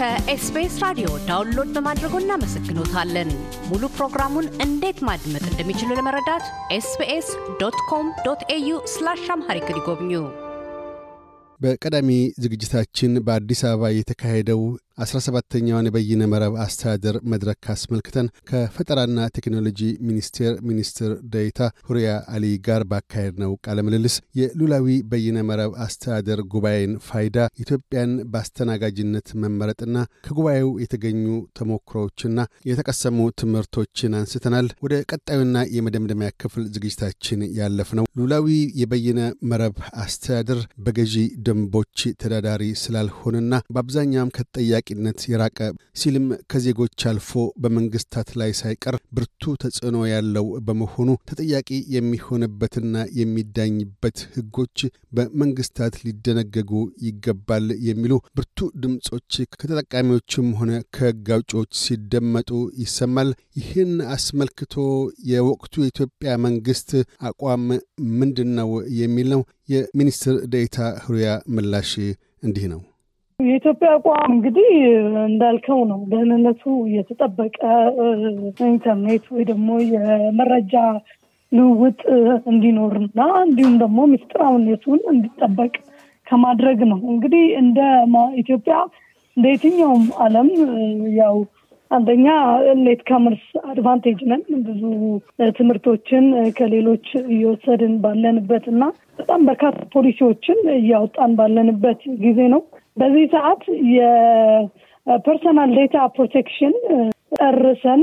ከኤስቢኤስ ራዲዮ download በማድረጎ እናመሰግኖታለን። ሙሉ ፕሮግራሙን እንዴት ማድመጥ እንደሚችሉ ለመረዳት ኤስቢኤስ dot com dot au slash Amharic ይጎብኙ። በቀዳሚ ዝግጅታችን በአዲስ አበባ የተካሄደው 17ተኛውን የበይነ መረብ አስተዳደር መድረክ አስመልክተን ከፈጠራና ቴክኖሎጂ ሚኒስቴር ሚኒስትር ዴኤታ ሁሪያ አሊ ጋር ባካሄድነው ቃለ ምልልስ የሉላዊ በይነ መረብ አስተዳደር ጉባኤን ፋይዳ፣ ኢትዮጵያን በአስተናጋጅነት መመረጥና ከጉባኤው የተገኙ ተሞክሮዎችና የተቀሰሙ ትምህርቶችን አንስተናል። ወደ ቀጣዩና የመደምደሚያ ክፍል ዝግጅታችን ያለፍ ነው። ሉላዊ የበይነ መረብ አስተዳደር በገዢ ደንቦች ተዳዳሪ ስላልሆነና በአብዛኛውም ከተጠያቂ ነት የራቀ ሲልም ከዜጎች አልፎ በመንግስታት ላይ ሳይቀር ብርቱ ተጽዕኖ ያለው በመሆኑ ተጠያቂ የሚሆንበትና የሚዳኝበት ሕጎች በመንግስታት ሊደነገጉ ይገባል የሚሉ ብርቱ ድምፆች ከተጠቃሚዎችም ሆነ ከሕግ አውጪዎች ሲደመጡ ይሰማል። ይህን አስመልክቶ የወቅቱ የኢትዮጵያ መንግስት አቋም ምንድን ነው የሚል ነው። የሚኒስትር ዴኤታ ሁሪያ ምላሽ እንዲህ ነው። የኢትዮጵያ አቋም እንግዲህ እንዳልከው ነው። ደህንነቱ የተጠበቀ ኢንተርኔት ወይ ደግሞ የመረጃ ልውውጥ እንዲኖርና እንዲሁም ደግሞ ምስጢራዊነቱን እንዲጠበቅ ከማድረግ ነው። እንግዲህ እንደ ኢትዮጵያ እንደ የትኛውም ዓለም ያው አንደኛ late comers advantage ነን። ብዙ ትምህርቶችን ከሌሎች እየወሰድን ባለንበት እና በጣም በርካታ ፖሊሲዎችን እያወጣን ባለንበት ጊዜ ነው። በዚህ ሰዓት የ personal data protection ጨርሰን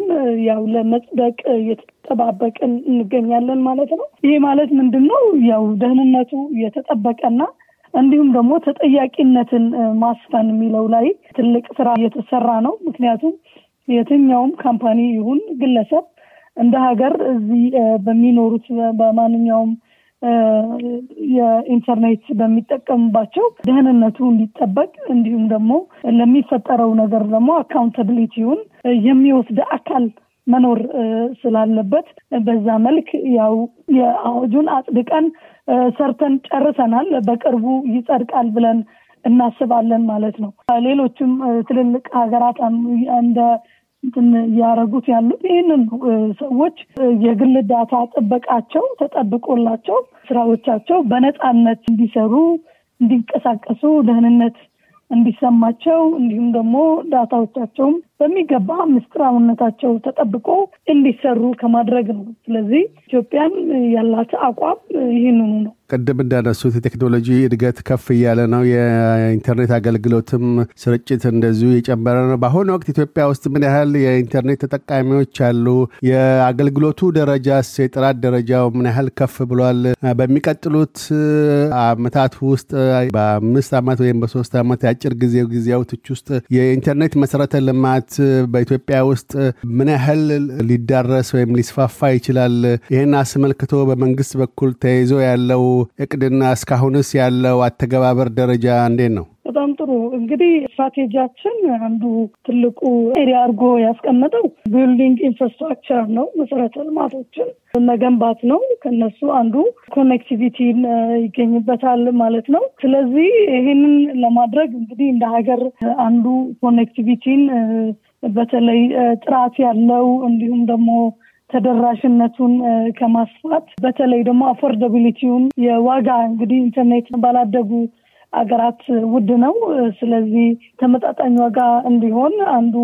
ያው ለመጽደቅ እየተጠባበቅን እንገኛለን ማለት ነው። ይህ ማለት ምንድን ነው? ያው ደህንነቱ እየተጠበቀና እንዲሁም ደግሞ ተጠያቂነትን ማስፈን የሚለው ላይ ትልቅ ስራ እየተሰራ ነው። ምክንያቱም የትኛውም company ይሁን ግለሰብ እንደ ሀገር እዚህ በሚኖሩት በማንኛውም የኢንተርኔት በሚጠቀሙባቸው ደህንነቱ እንዲጠበቅ እንዲሁም ደግሞ ለሚፈጠረው ነገር ደግሞ accountability ውን የሚወስድ አካል መኖር ስላለበት በዛ መልክ ያው የአዋጁን አጽድቀን ሰርተን ጨርሰናል። በቅርቡ ይጸድቃል ብለን እናስባለን ማለት ነው። ሌሎችም ትልልቅ ሀገራት እንደ እያደረጉት ያሉት ይህንን ሰዎች የግል ዳታ ጥበቃቸው ተጠብቆላቸው ስራዎቻቸው በነፃነት እንዲሰሩ፣ እንዲንቀሳቀሱ፣ ደህንነት እንዲሰማቸው እንዲሁም ደግሞ ዳታዎቻቸውም በሚገባ ምስጢራዊነታቸው ተጠብቆ እንዲሰሩ ከማድረግ ነው። ስለዚህ ኢትዮጵያን ያላት አቋም ይህንኑ ነው። ቅድም እንዳነሱት የቴክኖሎጂ እድገት ከፍ እያለ ነው። የኢንተርኔት አገልግሎትም ስርጭት እንደዚሁ የጨመረ ነው። በአሁኑ ወቅት ኢትዮጵያ ውስጥ ምን ያህል የኢንተርኔት ተጠቃሚዎች አሉ? የአገልግሎቱ ደረጃስ የጥራት ደረጃው ምን ያህል ከፍ ብሏል? በሚቀጥሉት አመታት ውስጥ በአምስት ዓመት ወይም በሶስት ዓመት የአጭር ጊዜ ጊዜያቶች ውስጥ የኢንተርኔት መሰረተ ልማት በኢትዮጵያ ውስጥ ምን ያህል ሊዳረስ ወይም ሊስፋፋ ይችላል? ይህን አስመልክቶ በመንግስት በኩል ተይዞ ያለው እቅድና እስካሁንስ ያለው አተገባበር ደረጃ እንዴት ነው? በጣም ጥሩ እንግዲህ ስትራቴጂያችን አንዱ ትልቁ area አድርጎ ያስቀመጠው building infrastructure ነው። መሰረተ ልማቶችን መገንባት ነው። ከነሱ አንዱ connectivity ን ይገኝበታል ማለት ነው። ስለዚህ ይህንን ለማድረግ እንግዲህ እንደ ሀገር አንዱ connectivity ን በተለይ ጥራት ያለው እንዲሁም ደግሞ ተደራሽነቱን ከማስፋት በተለይ ደግሞ affordability ውን የዋጋ እንግዲህ ኢንተርኔት ባላደጉ አገራት ውድ ነው። ስለዚህ ተመጣጣኝ ዋጋ እንዲሆን አንዱ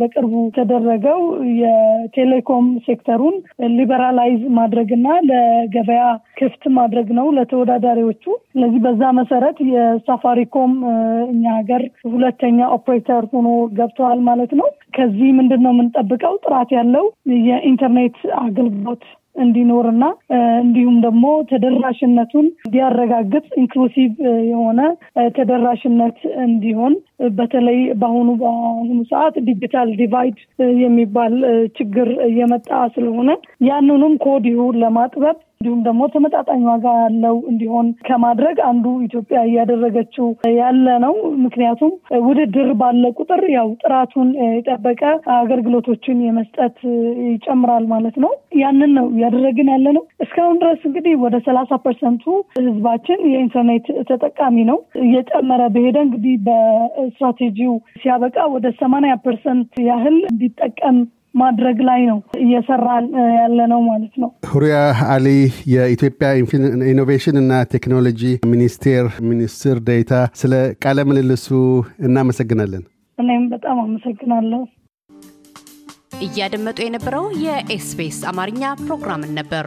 በቅርቡ የተደረገው የ telecom sector ኡን liberalize ማድረግና ለገበያ ክፍት ማድረግ ነው ለተወዳዳሪዎቹ። ስለዚህ በዛ መሰረት የሳፋሪኮም እኛ ሀገር ሁለተኛ ኦፕሬተር ሆኖ ገብተዋል ማለት ነው። ከዚህ ምንድን ነው የምንጠብቀው? ጥራት ያለው የኢንተርኔት አገልግሎት እንዲኖርና እንዲሁም ደግሞ ተደራሽነቱን እንዲያረጋግጥ inclusive የሆነ ተደራሽነት እንዲሆን በተለይ በአሁኑ በአሁኑ ሰዓት digital divide የሚባል ችግር እየመጣ ስለሆነ ያንኑም ከወዲሁ ለማጥበብ እንዲሁም ደግሞ ተመጣጣኝ ዋጋ ያለው እንዲሆን ከማድረግ አንዱ ኢትዮጵያ እያደረገችው ያለ ነው። ምክንያቱም ውድድር ባለ ቁጥር ያው ጥራቱን የጠበቀ አገልግሎቶችን የመስጠት ይጨምራል ማለት ነው። ያንን ነው እያደረግን ያለ ነው። እስካሁን ድረስ እንግዲህ ወደ ሰላሳ percent ኡ ህዝባችን የኢንተርኔት ተጠቃሚ ነው። እየጨመረ በሄደ እንግዲህ በስትራቴጂው ሲያበቃ ወደ ሰማንያ percent ያህል እንዲጠቀም ማድረግ ላይ ነው እየሰራን ያለ ነው ማለት ነው። ሁሪያ አሊ የኢትዮጵያ ኢኖቬሽን እና ቴክኖሎጂ ሚኒስቴር ሚኒስትር ዴኤታ፣ ስለ ቃለ ምልልሱ እናመሰግናለን። እኔም በጣም አመሰግናለሁ። እያደመጡ የነበረው የኤስቢኤስ አማርኛ ፕሮግራምን ነበር።